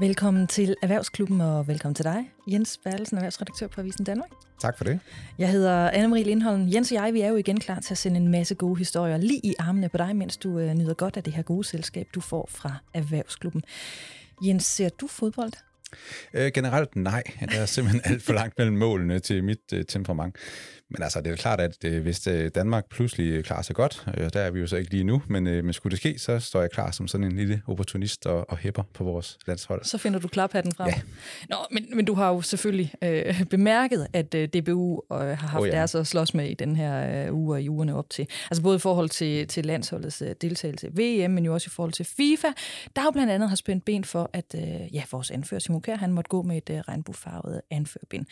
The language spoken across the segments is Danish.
Velkommen til Erhvervsklubben, og velkommen til dig, Jens Bertelsen, erhvervsredaktør på Avisen Danmark. Tak for det. Jeg hedder Anne-Marie Lindholm. Jens og jeg, vi er jo igen klar til at sende en masse gode historier lige i armene på dig, mens du øh, nyder godt af det her gode selskab, du får fra Erhvervsklubben. Jens, ser du fodbold? Øh, generelt nej. Der er simpelthen alt for langt mellem målene til mit øh, temperament. Men altså, det er klart, at øh, hvis øh, Danmark pludselig klarer sig godt, øh, der er vi jo så ikke lige nu, men, øh, men skulle det ske, så står jeg klar som sådan en lille opportunist og, og hæpper på vores landshold. Så finder du klaphatten frem. Ja. Nå, men, men du har jo selvfølgelig øh, bemærket, at øh, DBU øh, har haft oh, ja. deres at slås med i den her øh, uge og i ugerne op til. Altså både i forhold til, til landsholdets øh, deltagelse VM, men jo også i forhold til FIFA, der jo blandt andet har spændt ben for, at øh, ja, vores anfører Simon Kjær, han måtte gå med et øh, regnbuefarvet anførbind.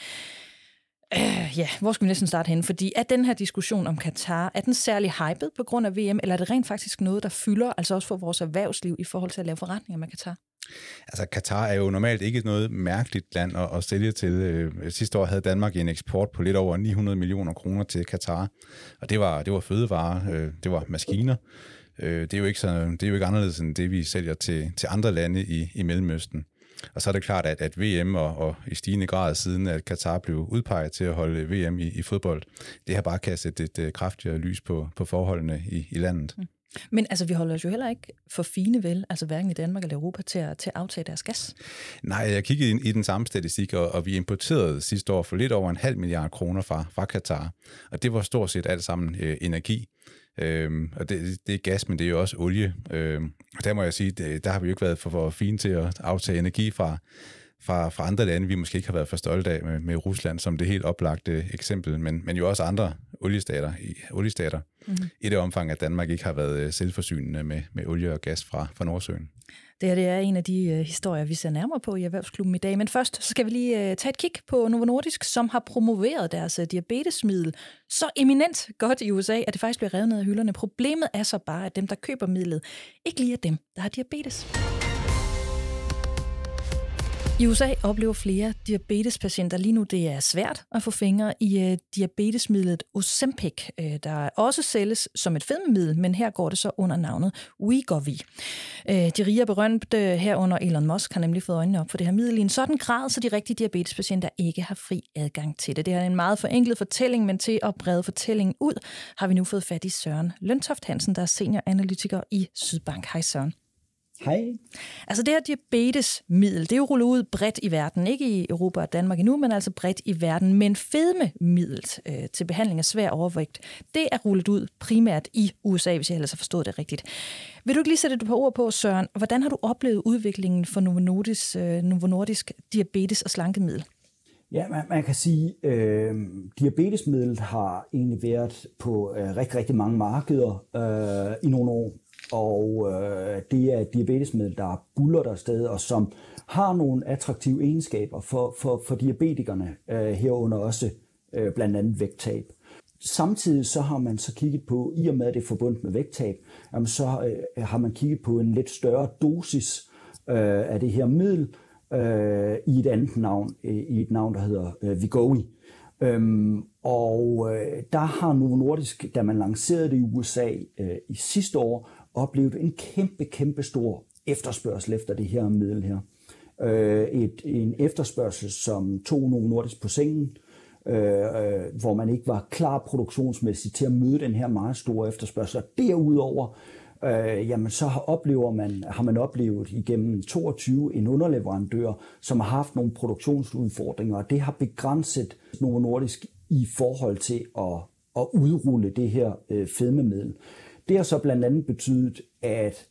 Øh, ja, hvor skal vi næsten starte henne? Fordi er den her diskussion om Katar, er den særlig hyped på grund af VM, eller er det rent faktisk noget, der fylder, altså også for vores erhvervsliv i forhold til at lave forretninger med Katar? Altså, Katar er jo normalt ikke noget mærkeligt land at, at sælge til. Øh, sidste år havde Danmark en eksport på lidt over 900 millioner kroner til Katar, og det var, det var fødevarer, øh, det var maskiner. Øh, det er jo ikke, så, det er jo ikke anderledes end det, vi sælger til, til andre lande i, i Mellemøsten. Og så er det klart, at, at VM og, og i stigende grad siden, at Katar blev udpeget til at holde VM i, i fodbold, det har bare kastet et, et kraftigere lys på, på forholdene i, i landet. Mm. Men altså, vi holder os jo heller ikke for fine vel, altså hverken i Danmark eller Europa, til at, til at aftage deres gas. Nej, jeg kiggede i, i den samme statistik, og, og vi importerede sidste år for lidt over en halv milliard kroner fra, fra Katar. Og det var stort set alt sammen øh, energi. Øhm, og det, det er gas, men det er jo også olie. Øhm, og der må jeg sige, det, der har vi jo ikke været for, for fine til at aftage energi fra, fra, fra andre lande, vi måske ikke har været for stolte af med, med Rusland som det helt oplagte eksempel, men, men jo også andre oliestater, i, oliestater mm-hmm. i det omfang, at Danmark ikke har været øh, selvforsynende med, med olie og gas fra, fra Nordsøen. Det her det er en af de øh, historier, vi ser nærmere på i Erhvervsklubben i dag. Men først så skal vi lige øh, tage et kig på Novo Nordisk, som har promoveret deres øh, diabetesmiddel så eminent godt i USA, at det faktisk bliver revet ned af hylderne. Problemet er så bare, at dem, der køber midlet, ikke lige er dem, der har diabetes. I USA oplever flere diabetespatienter lige nu, det er svært at få fingre i øh, diabetesmidlet Ozempic, øh, der også sælges som et fedmemiddel, men her går det så under navnet Wegovy. Uh, de rige og berømte herunder Elon Musk har nemlig fået øjnene op for det her middel i en sådan grad, så de rigtige diabetespatienter ikke har fri adgang til det. Det er en meget forenklet fortælling, men til at brede fortællingen ud, har vi nu fået fat i Søren Løntoft Hansen, der er senioranalytiker i Sydbank. Hej Søren. Hej. Altså det her diabetesmiddel, det er jo rullet ud bredt i verden, ikke i Europa og Danmark endnu, men altså bredt i verden. Men fedmemiddel øh, til behandling af svær overvægt, det er rullet ud primært i USA, hvis jeg ellers har forstået det rigtigt. Vil du ikke lige sætte et par ord på, Søren? Hvordan har du oplevet udviklingen for Novo Nordisk, øh, Novo Nordisk diabetes- og slankemiddel? Ja, man, man kan sige, at øh, diabetesmidlet har egentlig været på øh, rigtig, rigtig mange markeder øh, i nogle år og øh, det er et diabetesmiddel, der buller der sted, og som har nogle attraktive egenskaber for, for, for diabetikerne, øh, herunder også øh, blandt andet vægttab. Samtidig så har man så kigget på, i og med at det er forbundet med vægttab, jamen så øh, har man kigget på en lidt større dosis øh, af det her middel øh, i et andet navn, øh, i et navn, der hedder øh, Vigovi. Øhm, og øh, der har Novo Nordisk, da man lancerede det i USA øh, i sidste år, oplevet en kæmpe, kæmpe stor efterspørgsel efter det her middel her. Øh, et, en efterspørgsel, som tog nogle nordisk på sengen, øh, øh, hvor man ikke var klar produktionsmæssigt til at møde den her meget store efterspørgsel. Og derudover, øh, jamen så har, oplever man, har man oplevet igennem 22 en underleverandør, som har haft nogle produktionsudfordringer, og det har begrænset Novo Nordisk i forhold til at, at udrulle det her øh, fedmemiddel. Det har så blandt andet betydet, at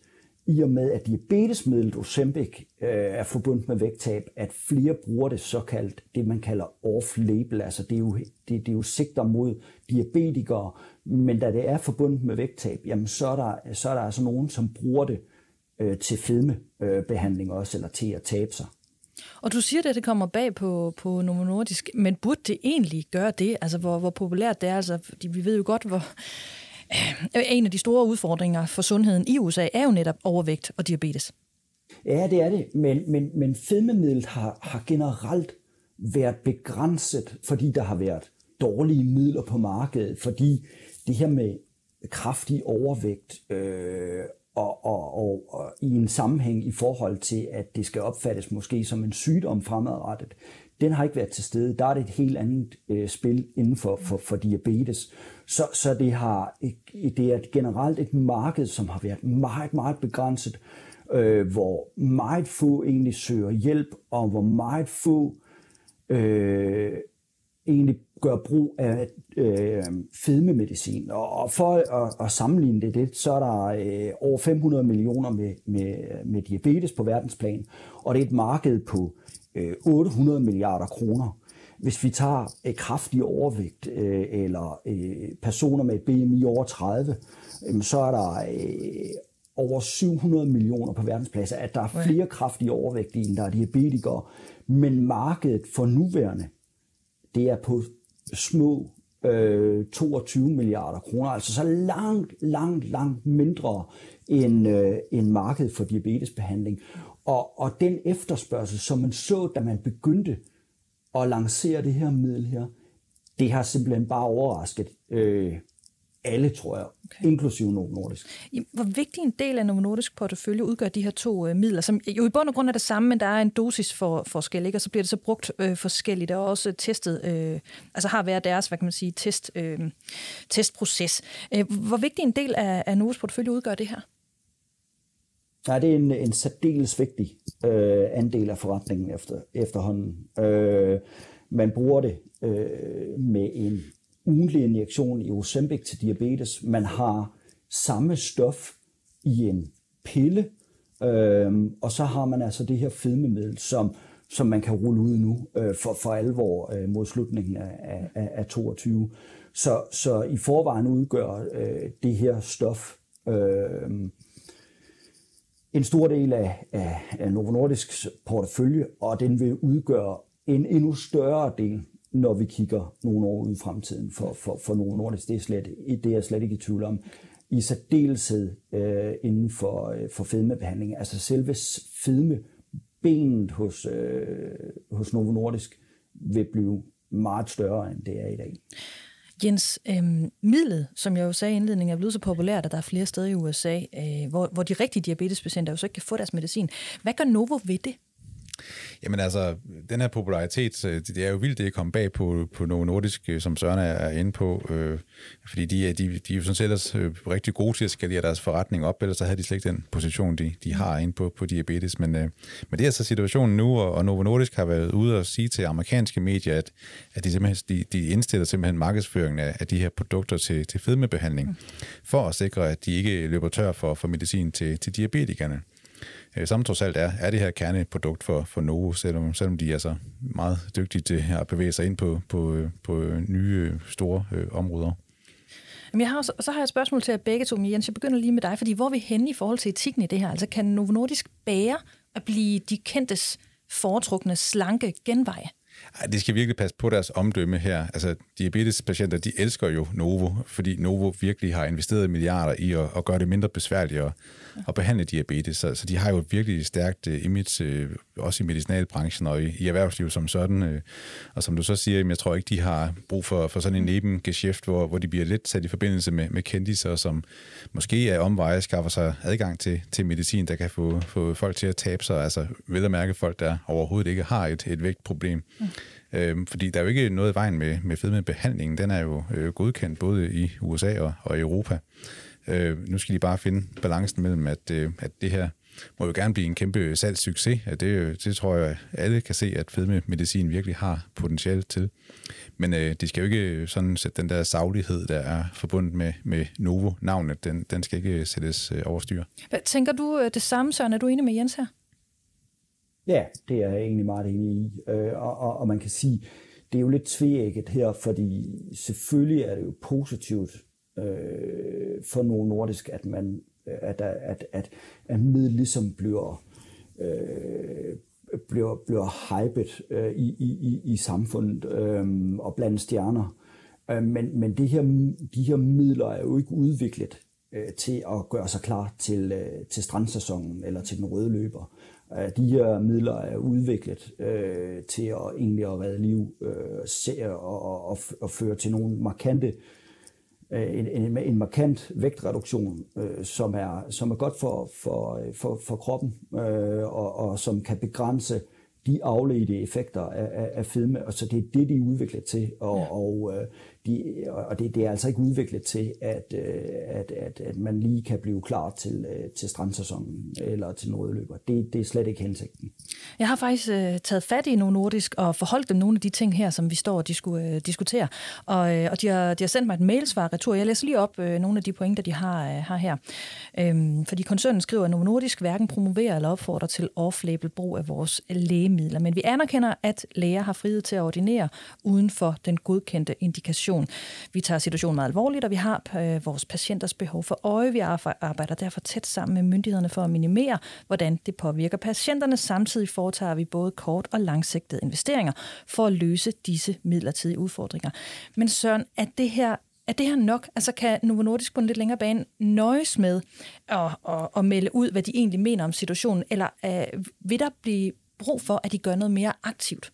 i og med, at diabetesmidlet Ozempic øh, er forbundet med vægttab, at flere bruger det såkaldt, det man kalder off-label, altså det er, jo, det, det er jo sigter mod diabetikere, men da det er forbundet med vægttab, jamen så er der, så er der altså nogen, som bruger det øh, til fedmebehandling øh, også, eller til at tabe sig. Og du siger, at det kommer bag på, på Novo Nordisk, men burde det egentlig gøre det? Altså, hvor, hvor populært det er? Altså, fordi vi ved jo godt, hvor, Øh, en af de store udfordringer for sundheden i USA er jo netop overvægt og diabetes. Ja, det er det, men, men, men fedmemidlet har, har generelt været begrænset, fordi der har været dårlige midler på markedet, fordi det her med kraftig overvægt øh, og, og, og, og i en sammenhæng i forhold til, at det skal opfattes måske som en sygdom fremadrettet, den har ikke været til stede. Der er det et helt andet øh, spil inden for, for, for diabetes. Så, så det, har, det er generelt et marked, som har været meget, meget begrænset, øh, hvor meget få egentlig søger hjælp, og hvor meget få øh, egentlig gør brug af øh, fedmemedicin. Og, og for at, at sammenligne det, lidt, så er der øh, over 500 millioner med, med, med diabetes på verdensplan, og det er et marked på øh, 800 milliarder kroner. Hvis vi tager øh, kraftig overvægt øh, eller øh, personer med et BMI over 30, øh, så er der øh, over 700 millioner på verdenspladser, at der er flere kraftige overvægtige, end der er diabetikere. Men markedet for nuværende, det er på små øh, 22 milliarder kroner, altså så langt, langt, langt mindre end, øh, end markedet for diabetesbehandling. Og, og den efterspørgsel, som man så, da man begyndte at lancere det her middel her, det har simpelthen bare overrasket øh, alle, tror jeg, okay. inklusive Novo Nordisk. Hvor vigtig en del af Novo Nordisk portefølje udgør de her to øh, midler, som jo i bund og grund er det samme, men der er en dosis for forskel, ikke? og så bliver det så brugt øh, forskelligt. Er også testet, øh, altså har været deres, hvad kan man sige, test, øh, testproces. Øh, hvor vigtig en del af, af Novos portefølje udgør det her? Nej, det er en, en særdeles vigtig øh, andel af forretningen efter, efterhånden. Øh, man bruger det øh, med en ugentlig injektion i Ozempic til diabetes. Man har samme stof i en pille, øh, og så har man altså det her fedmemiddel, som, som man kan rulle ud nu øh, for, for alvor øh, mod slutningen af, af, af 22. Så, så i forvejen udgør øh, det her stof øh, en stor del af, af, af Novo Nordisks portefølje, og den vil udgøre en endnu større del når vi kigger nogle år ud i fremtiden for, for, for Novo nordisk. Det er, slet, det er jeg slet ikke i tvivl om. I særdeleshed øh, inden for, øh, for fedmebehandling. Altså selve fedmebenet hos, øh, hos Novo Nordisk vil blive meget større, end det er i dag. Jens, øhm, midlet, som jeg jo sagde i indledningen, er blevet så populært, at der er flere steder i USA, øh, hvor, hvor de rigtige diabetespatienter jo så ikke kan få deres medicin. Hvad gør Novo ved det? Jamen altså, den her popularitet, øh, det er jo vildt, det er kommet bag på, på Novo Nordisk, øh, som Søren er inde på, øh, fordi de, de, de er jo sådan set ellers øh, rigtig gode til at skalere deres forretning op, ellers så havde de slet ikke den position, de, de har inde på, på diabetes. Men, øh, men det er altså situationen nu, og, og Novo Nordisk har været ude og sige til amerikanske medier, at, at de, simpelthen, de, de indstiller simpelthen markedsføringen af, af de her produkter til, til fedmebehandling, for at sikre, at de ikke løber tør for, for medicin til, til diabetikerne øh, som trods alt er, er det her kerneprodukt for, for Novo, selvom, selvom de er så meget dygtige til at bevæge sig ind på, på, på nye store øh, områder. Jamen jeg har, så, så har jeg et spørgsmål til jer begge to, men Jens, jeg begynder lige med dig, fordi hvor er vi henne i forhold til etikken i det her? Altså kan Novo Nordisk bære at blive de kendtes foretrukne slanke genveje? Ej, de skal virkelig passe på deres omdømme her. Altså, diabetespatienter, de elsker jo Novo, fordi Novo virkelig har investeret milliarder i at, at gøre det mindre besværligt at, at behandle diabetes. Så, så de har jo et virkelig stærkt uh, image, uh, også i medicinalbranchen og i, i erhvervslivet som sådan. Uh, og som du så siger, jeg tror ikke, de har brug for, for sådan en nebengeschæft, hvor, hvor de bliver lidt sat i forbindelse med, med kendiser, som måske er omveje skaffer sig adgang til, til medicin, der kan få, få folk til at tabe sig. Altså vel at mærke folk, der overhovedet ikke har et, et vægtproblem. Mm. Øhm, fordi der er jo ikke noget i vejen med, med fedmebehandlingen. Den er jo øh, godkendt både i USA og, og Europa. Øh, nu skal de bare finde balancen mellem, at, øh, at det her må jo gerne blive en kæmpe salgssucces. At det, det tror jeg, alle kan se, at fedmemedicin virkelig har potentiale til. Men øh, det skal jo ikke sådan sætte den der saglighed, der er forbundet med, med Novo-navnet, den, den skal ikke sættes øh, overstyr. Hvad tænker du øh, det samme, Søren? Er du enig med Jens her? Ja, det er jeg egentlig meget enig i. Øh, og, og, og man kan sige, det er jo lidt tvækket her, fordi selvfølgelig er det jo positivt øh, for nogle nordisk, at man øh, at, at, at, at middel ligesom bliver, øh, bliver, bliver hypet øh, i, i, i samfundet øh, og blandt stjerner. Øh, men men det her, de her midler er jo ikke udviklet øh, til at gøre sig klar til, øh, til strandsæsonen eller til den røde løber. Øh, de her midler er udviklet øh, til at egentlig at redde liv øh, og, og, og føre til nogle markante øh, en, en, en markant vægtreduktion, øh, som, er, som er godt for, for, for, for kroppen, øh, og, og som kan begrænse de afledte effekter af, af, af fedme, og så det er det, de er udviklet til, og, ja. og, øh, de, og det, det er altså ikke udviklet til, at, øh, at, at, at man lige kan blive klar til, øh, til strandsæsonen eller til nordløber. Det, det er slet ikke hensigten. Jeg har faktisk uh, taget fat i nogle nordisk og forholdt dem nogle af de ting her, som vi står og disku, uh, diskuterer. Og, uh, og de, har, de har sendt mig et mailsvar retur. Jeg læser lige op uh, nogle af de pointer, de har, uh, har her. Um, fordi koncernen skriver, at Novo Nordisk hverken promoverer eller opfordrer til off-label brug af vores lægemidler. Men vi anerkender, at læger har frihed til at ordinere uden for den godkendte indikation situation. Vi tager situationen meget alvorligt, og vi har øh, vores patienters behov for øje. Vi arbejder derfor tæt sammen med myndighederne for at minimere, hvordan det påvirker patienterne. Samtidig foretager vi både kort- og langsigtede investeringer for at løse disse midlertidige udfordringer. Men Søren, er det her er det her nok? Altså kan Novo Nordisk på en lidt længere bane nøjes med at, at, at melde ud, hvad de egentlig mener om situationen, eller uh, vil der blive brug for, at de gør noget mere aktivt?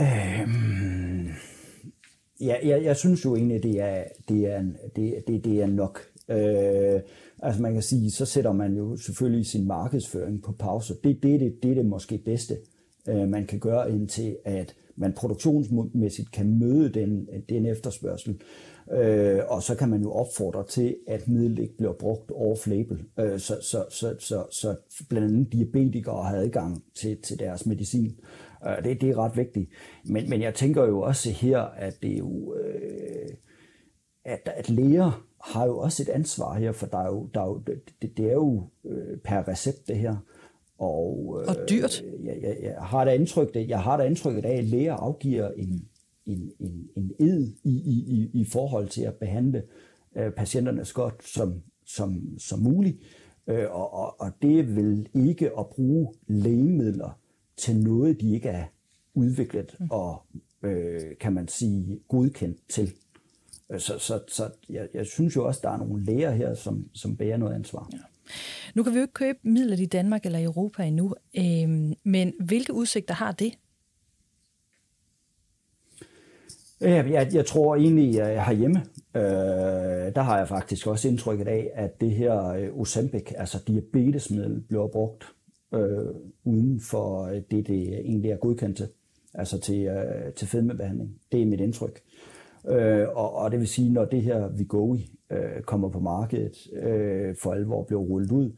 Øhm, ja, jeg, jeg synes jo egentlig, det er, det er, det, det, det er nok. Øh, altså man kan sige, så sætter man jo selvfølgelig sin markedsføring på pause. Det, det, det, det er det måske bedste, øh, man kan gøre indtil, at man produktionsmæssigt kan møde den, den efterspørgsel. Øh, og så kan man jo opfordre til, at middel ikke bliver brugt off-label, øh, så, så, så, så, så blandt andet diabetikere har adgang til, til deres medicin. Øh, det, det er ret vigtigt. Men, men jeg tænker jo også her, at det er jo, øh, at, at læger har jo også et ansvar her, for der er jo, der er jo, det, det er jo øh, per recept det her. Og, øh, og dyrt. Jeg, jeg, jeg, har da indtryk, det, jeg har da indtrykket af, at læger afgiver en, en, en, en ed i, i, i, i forhold til at behandle øh, patienterne så godt som, som, som muligt. Øh, og, og, og det vil ikke at bruge lægemidler til noget, de ikke er udviklet mm. og, øh, kan man sige, godkendt til. Så, så, så jeg, jeg synes jo også, der er nogle læger her, som, som bærer noget ansvar. Ja. Nu kan vi jo ikke købe midler i Danmark eller Europa endnu, øh, men hvilke udsigter har det? Jeg, jeg tror egentlig, at jeg hjemme, øh, der har jeg faktisk også indtrykket af, at det her øh, Ozempic, altså diabetesmiddel, bliver brugt øh, uden for øh, det, det egentlig er godkendt til, altså til, øh, til fedmebehandling. Det er mit indtryk. Øh, og, og det vil sige, når det her Vigovi øh, kommer på markedet, øh, for alvor bliver rullet ud,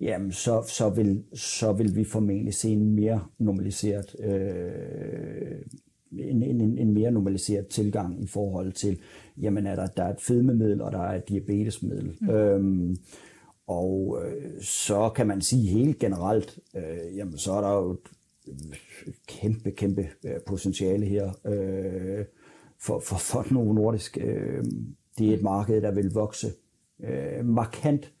jamen så, så, vil, så vil vi formentlig se en mere normaliseret øh, en, en, en mere normaliseret tilgang i forhold til, jamen er der, der er et fedmemiddel, og der er et diabetesmiddel. Mm. Øhm, og øh, så kan man sige helt generelt, øh, jamen så er der jo et øh, kæmpe, kæmpe øh, potentiale her øh, for, for, for Novo Nordisk. Øh, det er et marked, der vil vokse øh, markant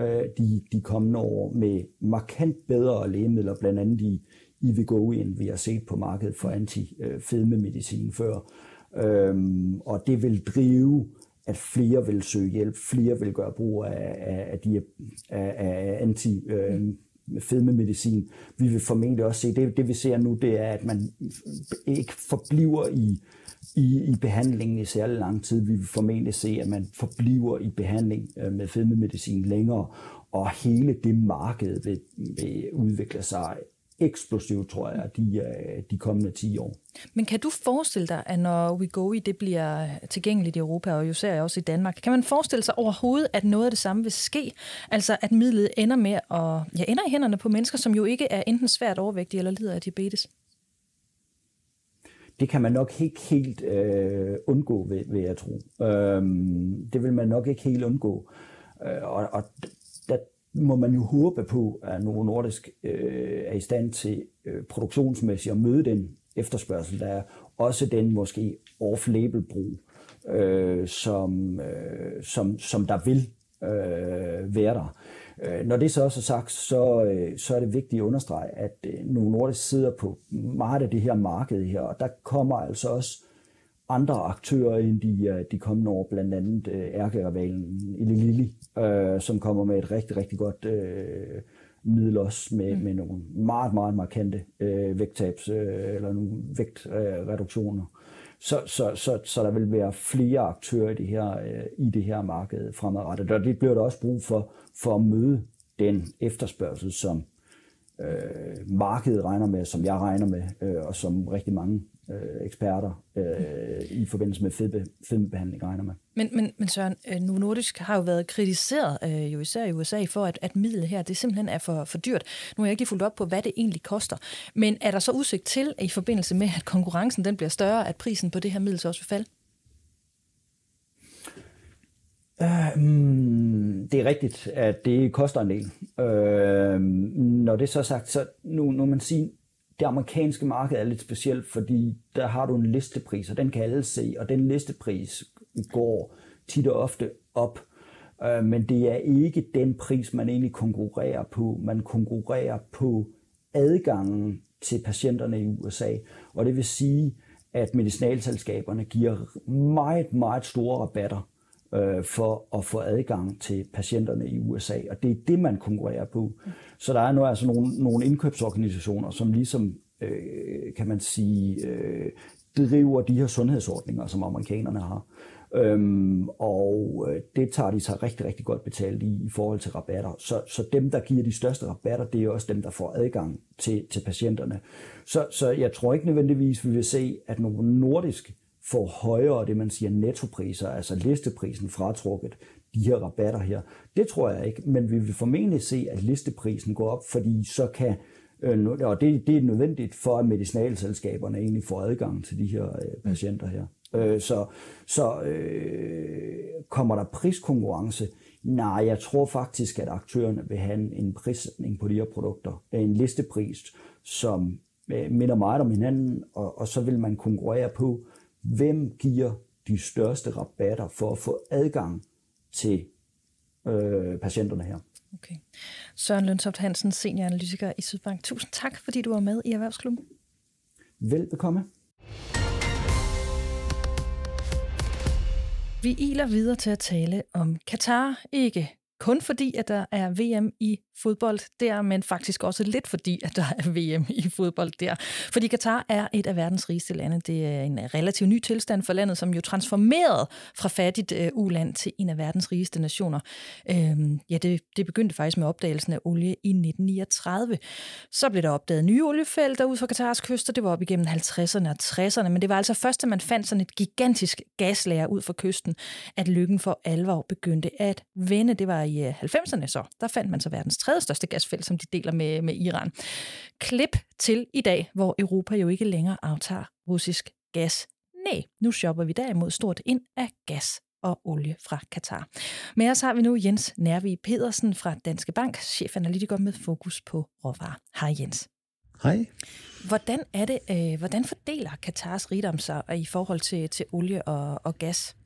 øh, de, de kommende år med markant bedre lægemidler, blandt andet i, i Vigovi, end vi har set på markedet for anti-fedmemedicin øh, før. Øhm, og det vil drive at flere vil søge hjælp, flere vil gøre brug af, af, af, de, af, af anti øh, fedmemedicin. Vi vil formentlig også se, det, det vi ser nu, det er, at man ikke forbliver i, i, i behandlingen i særlig lang tid. Vi vil formentlig se, at man forbliver i behandling øh, med fedmemedicin længere, og hele det marked vil, vil udvikle sig eksplosivt, tror jeg, de, øh, de kommende 10 år. Men kan du forestille dig, at når WeGoI det bliver tilgængeligt i Europa, og jo ser også i Danmark, kan man forestille sig overhovedet, at noget af det samme vil ske? Altså at midlet ender med at, ja, ender i hænderne på mennesker, som jo ikke er enten svært overvægtige eller lider af diabetes? Det kan man nok ikke helt øh, undgå, vil, vil jeg tro. Øhm, det vil man nok ikke helt undgå. Øh, og, og må man jo håbe på, at Novo Nordisk øh, er i stand til øh, produktionsmæssigt at møde den efterspørgsel, der er. Også den måske off-label brug, øh, som, øh, som, som der vil øh, være der. Øh, når det så også er sagt, så, øh, så er det vigtigt at understrege, at øh, Novo Nordisk sidder på meget af det her marked her, og der kommer altså også andre aktører end de, øh, de kommende år, blandt andet øh, ærkerivalen Eli Lilly, øh, som kommer med et rigtig, rigtig godt øh, middel også med, mm. med nogle meget, meget markante øh, vægttabs øh, eller nogle vægtreduktioner. Øh, Så, så, så, så der vil være flere aktører i det her, øh, i det her marked fremadrettet. Og det bliver der også brug for, for at møde den efterspørgsel, som øh, markedet regner med, som jeg regner med, øh, og som rigtig mange øh, eksperter øh, i forbindelse med fedmebehandling regner med. Men, men, men Søren, øh, nu Nordisk har jo været kritiseret, øh, jo især i USA, for at, at midlet her, det simpelthen er for, for dyrt. Nu har jeg ikke fulgt op på, hvad det egentlig koster. Men er der så udsigt til, at i forbindelse med, at konkurrencen den bliver større, at prisen på det her middel så også vil falde? Mm, det er rigtigt, at det koster en del. Uh, når det er så sagt, så nu, nu man siger, det amerikanske marked er lidt specielt, fordi der har du en listepris, og den kan alle se, og den listepris går tit og ofte op. Øh, men det er ikke den pris, man egentlig konkurrerer på. Man konkurrerer på adgangen til patienterne i USA. Og det vil sige, at medicinalselskaberne giver meget, meget store rabatter øh, for at få adgang til patienterne i USA. Og det er det, man konkurrerer på. Så der er nu altså nogle, nogle indkøbsorganisationer, som ligesom, øh, kan man sige, øh, driver de her sundhedsordninger, som amerikanerne har. Øhm, og øh, det tager de sig rigtig, rigtig godt betalt i, i forhold til rabatter. Så, så dem, der giver de største rabatter, det er også dem, der får adgang til, til patienterne. Så, så jeg tror ikke nødvendigvis, vi vil se, at nogle nordisk får højere, det man siger, nettopriser, altså listeprisen fratrukket, de her rabatter her. Det tror jeg ikke, men vi vil formentlig se, at listeprisen går op, fordi så kan, øh, og det, det er nødvendigt for, at medicinalselskaberne egentlig får adgang til de her øh, patienter her. Øh, så så øh, kommer der priskonkurrence? Nej, jeg tror faktisk, at aktørerne vil have en prissætning på de her produkter. En listepris, som øh, minder meget om hinanden, og, og så vil man konkurrere på, hvem giver de største rabatter for at få adgang til øh, patienterne her. Okay. Søren Løntoft Hansen, senioranalytiker i Sydbank. Tusind tak, fordi du var med i Erhvervsklubben. Velbekomme. Vi iler videre til at tale om Katar, ikke kun fordi, at der er VM i fodbold der, men faktisk også lidt fordi, at der er VM i fodbold der. Fordi Katar er et af verdens rigeste lande. Det er en relativt ny tilstand for landet, som jo transformeret fra fattigt uh, uland til en af verdens rigeste nationer. Øhm, ja, det, det begyndte faktisk med opdagelsen af olie i 1939. Så blev der opdaget nye oliefelter ud for Katars kyster. Det var op igennem 50'erne og 60'erne, men det var altså først, da man fandt sådan et gigantisk gaslager ud for kysten, at lykken for alvor begyndte at vende. Det var i øh, 90'erne så. Der fandt man så verdens tredje største gasfelt, som de deler med, med Iran. Klip til i dag, hvor Europa jo ikke længere aftager russisk gas. Nej, nu shopper vi derimod stort ind af gas og olie fra Katar. Med os har vi nu Jens Nærvig Pedersen fra Danske Bank, chefanalytiker med fokus på råvarer. Hej Jens. Hej. Hvordan er det, øh, hvordan fordeler Katars rigdom sig i forhold til, til olie og, og gas?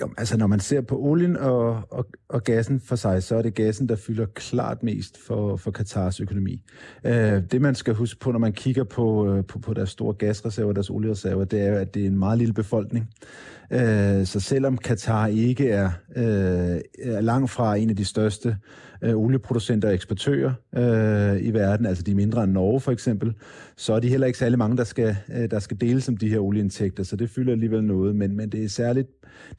Jo, altså når man ser på olien og, og, og gassen for sig, så er det gassen, der fylder klart mest for, for Katars økonomi. Øh, det man skal huske på, når man kigger på, øh, på, på deres store gasreserver, deres oliereserver, det er jo, at det er en meget lille befolkning. Øh, så selvom Katar ikke er, øh, er langt fra en af de største øh, olieproducenter og eksportører øh, i verden, altså de er mindre end Norge for eksempel, så er de heller ikke særlig mange, der skal, øh, der skal dele om de her olieindtægter, så det fylder alligevel noget, men, men det er særligt,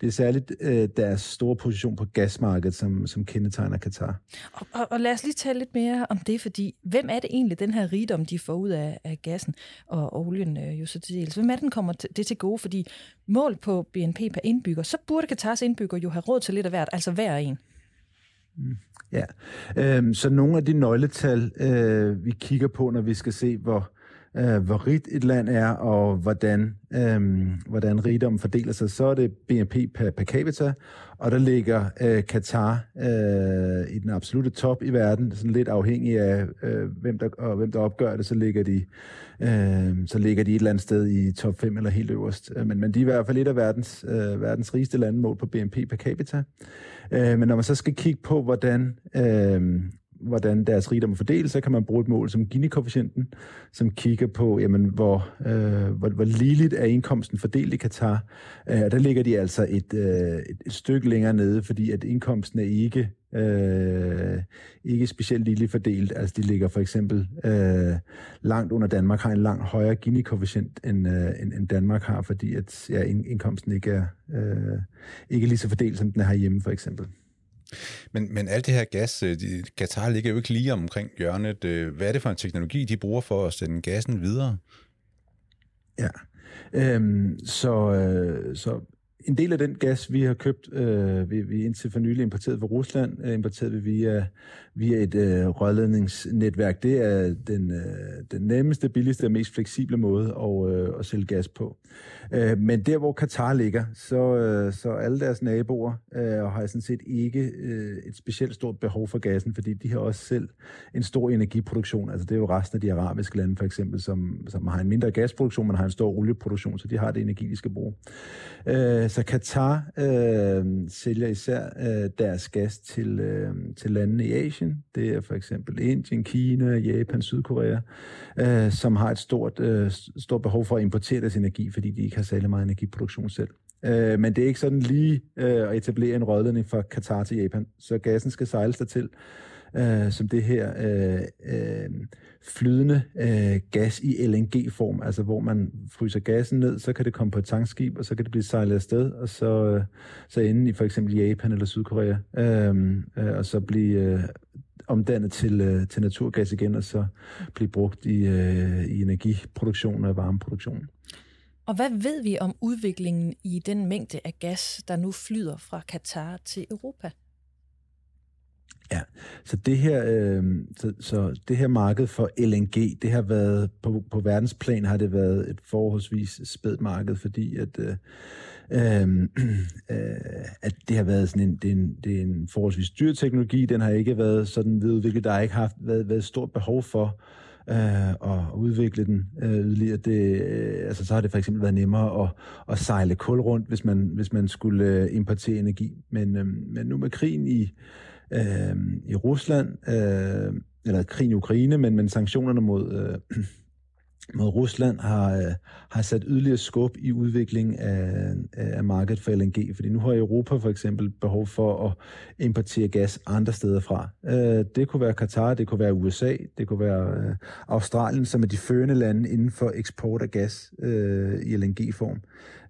det er særligt øh, deres store position på gasmarkedet, som, som kendetegner Katar. Og, og, og lad os lige tale lidt mere om det, fordi hvem er det egentlig, den her rigdom, de får ud af, af gassen og olien øh, jo så til dels? Hvem er den kommer det til gode? Fordi mål på BNP per indbygger, så burde Katars indbygger jo have råd til lidt af hvert, altså hver en. Mm. Ja, øhm, så nogle af de nøgletal, øh, vi kigger på, når vi skal se, hvor, øh, hvor rigt et land er, og hvordan, øh, hvordan rigdom fordeler sig, så er det BNP per, per capita, og der ligger øh, Katar øh, i den absolute top i verden, sådan lidt afhængig af, øh, hvem, der, og hvem der opgør det, så ligger, de, øh, så ligger de et eller andet sted i top 5 eller helt øverst. Øh, men, men de er i hvert fald et af verdens, øh, verdens rigeste lande mål på BNP per capita. Øh, men når man så skal kigge på, hvordan... Øh, hvordan deres rigdom er fordelt, så kan man bruge et mål som Gini-koefficienten, som kigger på, jamen, hvor, øh, hvor, hvor ligeligt er indkomsten fordelt i Katar. Øh, der ligger de altså et, øh, et, et stykke længere nede, fordi at indkomsten er ikke øh, ikke specielt lille fordelt. Altså de ligger for eksempel øh, langt under Danmark, har en langt højere Gini-koefficient, end, øh, end, end Danmark har, fordi at ja, indkomsten ikke er øh, ikke lige så fordelt, som den er herhjemme for eksempel. Men, men alt det her gas, øh, de, Katar ligger jo ikke lige omkring hjørnet. Øh, hvad er det for en teknologi, de bruger for at sende gassen videre? Ja, øhm, så, øh, så en del af den gas, vi har købt, øh, vi, vi indtil for nylig importeret fra Rusland, øh, importeret vi via, via et øh, rørledningsnetværk. Det er den, øh, den nemmeste, billigste og mest fleksible måde at, øh, at sælge gas på. Øh, men der, hvor Katar ligger, så, øh, så alle deres naboer øh, har sådan set ikke øh, et specielt stort behov for gassen, fordi de har også selv en stor energiproduktion. Altså det er jo resten af de arabiske lande for eksempel, som, som har en mindre gasproduktion, men har en stor olieproduktion, så de har det energi, de skal bruge. Øh, så Katar øh, sælger især øh, deres gas til, øh, til landene i Asien. Det er for eksempel Indien, Kina, Japan, Sydkorea, øh, som har et stort, øh, stort behov for at importere deres energi, fordi de ikke har særlig meget energiproduktion selv. Øh, men det er ikke sådan lige øh, at etablere en rødledning fra Katar til Japan, så gassen skal sejles dertil øh, som det her øh, øh, flydende øh, gas i LNG-form, altså hvor man fryser gassen ned, så kan det komme på et tankskib, og så kan det blive sejlet afsted, og så, øh, så ende i for eksempel Japan eller Sydkorea, øh, øh, og så blive øh, omdannet til, øh, til naturgas igen, og så blive brugt i, øh, i energiproduktion og varmeproduktion. Og hvad ved vi om udviklingen i den mængde af gas, der nu flyder fra Katar til Europa? Ja, så det her, øh, så, så det her marked for LNG, det har været på, på verdensplan har det været et forholdsvis spædt marked, fordi at øh, øh, øh, at det har været sådan en, det er en, det er en forholdsvis dyr teknologi, den har ikke været sådan videreudviklet, der har ikke haft været, været stort behov for øh, at udvikle den øh, yderligere. Det, øh, altså, så har det for eksempel været nemmere at, at sejle kul rundt, hvis man, hvis man skulle øh, importere energi. Men, øh, men nu med krigen i øh, i Rusland, øh, eller krigen i Ukraine, men, men sanktionerne mod, øh, mod Rusland har, øh, har sat yderligere skub i udviklingen af, af markedet for LNG, fordi nu har Europa for eksempel behov for at importere gas andre steder fra. Øh, det kunne være Katar, det kunne være USA, det kunne være øh, Australien, som er de førende lande inden for eksport af gas øh, i LNG-form.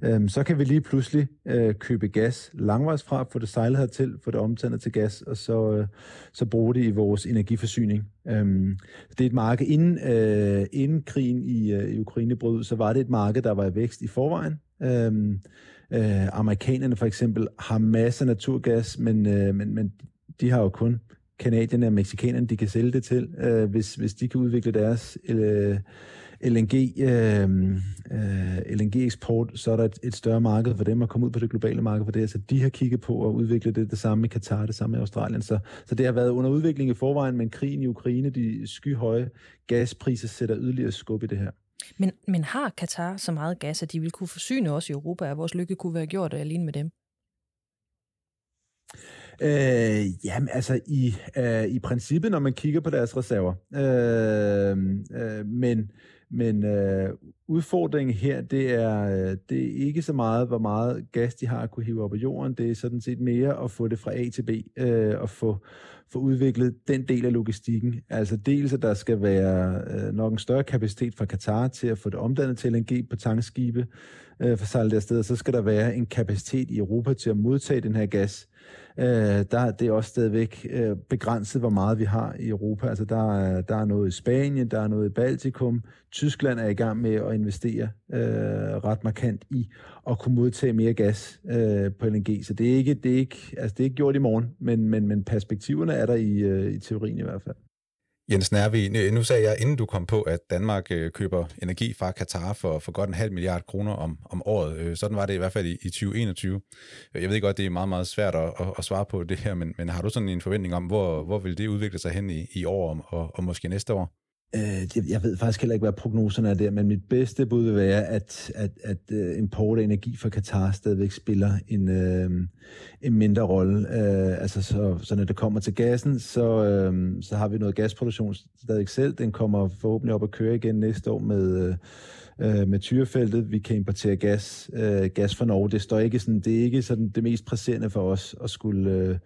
Øh, så kan vi lige pludselig øh, købe gas langvejs fra, få det sejlet hertil, få det omtændet til gas, og så, øh, så bruge det i vores energiforsyning. Øhm, det er et marked, inden, øh, inden krigen i, øh, i Ukraine brød så var det et marked, der var i vækst i forvejen. Øhm, øh, amerikanerne for eksempel har masser af naturgas, men, øh, men, men de har jo kun kanadierne og mexikanerne, de kan sælge det til, øh, hvis, hvis de kan udvikle deres øh, LNG, øh, øh, LNG-eksport, så er der et, et større marked for dem at komme ud på det globale marked for det. Så de har kigget på at udvikle det, det samme i Katar, det samme i Australien. Så, så det har været under udvikling i forvejen, men krigen i Ukraine, de skyhøje gaspriser sætter yderligere skub i det her. Men, men har Katar så meget gas, at de vil kunne forsyne os i Europa, at vores lykke kunne være gjort alene med dem? Øh, jamen, altså i, øh, i princippet, når man kigger på deres reserver. Øh, øh, men men øh, udfordringen her, det er, øh, det er ikke så meget, hvor meget gas de har at kunne hive op af jorden. Det er sådan set mere at få det fra A til B øh, og få, få udviklet den del af logistikken. Altså dels, at der skal være øh, nok en større kapacitet fra Katar til at få det omdannet til LNG på tankskibe øh, for sejlet afsted, så skal der være en kapacitet i Europa til at modtage den her gas øh, der er også stadigvæk øh, begrænset, hvor meget vi har i Europa. Altså der er, der er noget i Spanien, der er noget i Baltikum. Tyskland er i gang med at investere øh, ret markant i at kunne modtage mere gas øh, på LNG. Så det er ikke, det er ikke, altså det er ikke gjort i morgen, men, men, men perspektiverne er der i, øh, i teorien i hvert fald. Jens Nærvi, nu sagde jeg, inden du kom på, at Danmark øh, køber energi fra Katar for, for godt en halv milliard kroner om, om året. Øh, sådan var det i hvert fald i, i 2021. Øh, jeg ved godt, det er meget, meget svært at, at, at svare på det her, men, men har du sådan en forventning om, hvor, hvor vil det udvikle sig hen i, i år og, og måske næste år? Øh, jeg ved faktisk heller ikke, hvad prognoserne er der, men mit bedste bud vil være, at, at, at øh, import af energi fra Katar stadigvæk spiller en, uh, en mindre rolle. Øh, altså, så, så når det kommer til gassen, så, uh, så har vi noget gasproduktion stadig selv. Den kommer forhåbentlig op at køre igen næste år med, uh, med tyrefeltet. Vi kan importere gas, gas fra Norge. Det, står ikke sådan, det er ikke sådan det mest presserende for os at skulle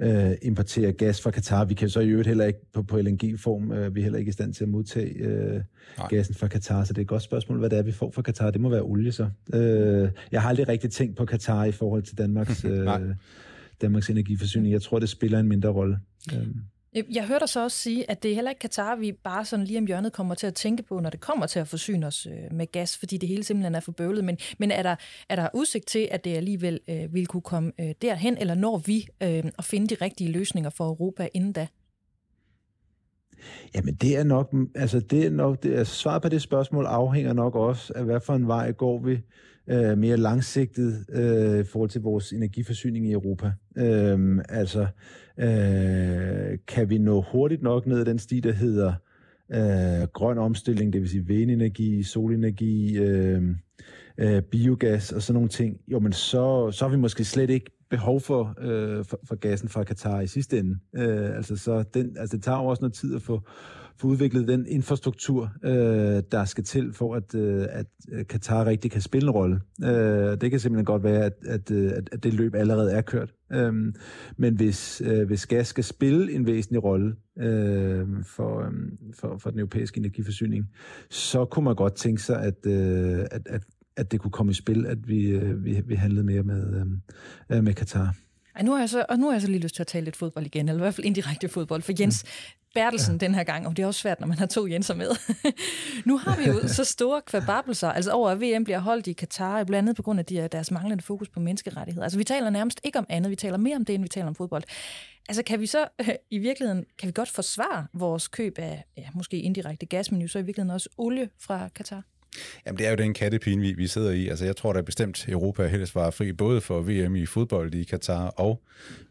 øh, importere gas fra Katar. Vi kan så i øvrigt heller ikke på, på LNG-form, øh, vi er heller ikke i stand til at modtage øh, gassen fra Katar, så det er et godt spørgsmål, hvad det er, vi får fra Katar. Det må være olie så. Øh, jeg har aldrig rigtig tænkt på Katar i forhold til Danmarks, øh, Danmarks energiforsyning. Jeg tror, det spiller en mindre rolle. Øh. Jeg hørte dig så også sige, at det er heller ikke Katar, vi bare sådan lige om hjørnet kommer til at tænke på, når det kommer til at forsyne os øh, med gas, fordi det hele simpelthen er for bøvlet. Men, men er, der, er der udsigt til, at det alligevel øh, vil kunne komme øh, derhen, eller når vi øh, at finde de rigtige løsninger for Europa inden da? Jamen det er nok, altså det er nok, det, altså svaret på det spørgsmål afhænger nok også af, hvad for en vej går vi øh, mere langsigtet øh, i forhold til vores energiforsyning i Europa. Øh, altså, øh, kan vi nå hurtigt nok ned ad den sti, der hedder øh, grøn omstilling, det vil sige vindenergi, solenergi, øh, øh, biogas og sådan nogle ting, jo, men så, så har vi måske slet ikke behov for, øh, for, for gassen fra Katar i sidste ende. Øh, altså, så den, altså, det tager jo også noget tid at få, få udviklet den infrastruktur, øh, der skal til for, at, øh, at øh, Katar rigtig kan spille en rolle. Øh, det kan simpelthen godt være, at, at, øh, at, at det løb allerede er kørt. Øh, men hvis, øh, hvis gas skal spille en væsentlig rolle øh, for, øh, for, for den europæiske energiforsyning, så kunne man godt tænke sig, at, øh, at, at at det kunne komme i spil, at vi, øh, vi, vi handlede mere med, øh, med Katar. Ej, nu har, jeg så, og nu har jeg så lige lyst til at tale lidt fodbold igen, eller i hvert fald indirekte fodbold, for Jens Bertelsen ja. den her gang, og det er også svært, når man har to Jenser med. nu har vi jo så store kvababelser, altså over at VM bliver holdt i Katar, blandt andet på grund af de, deres manglende fokus på menneskerettigheder. Altså vi taler nærmest ikke om andet, vi taler mere om det, end vi taler om fodbold. Altså kan vi så i virkeligheden, kan vi godt forsvare vores køb af, ja, måske indirekte gas, men jo så i virkeligheden også olie fra Katar? Jamen, det er jo den kattepine, vi, vi sidder i. Altså, jeg tror da bestemt, Europa helst var fri, både for VM i fodbold i Katar, og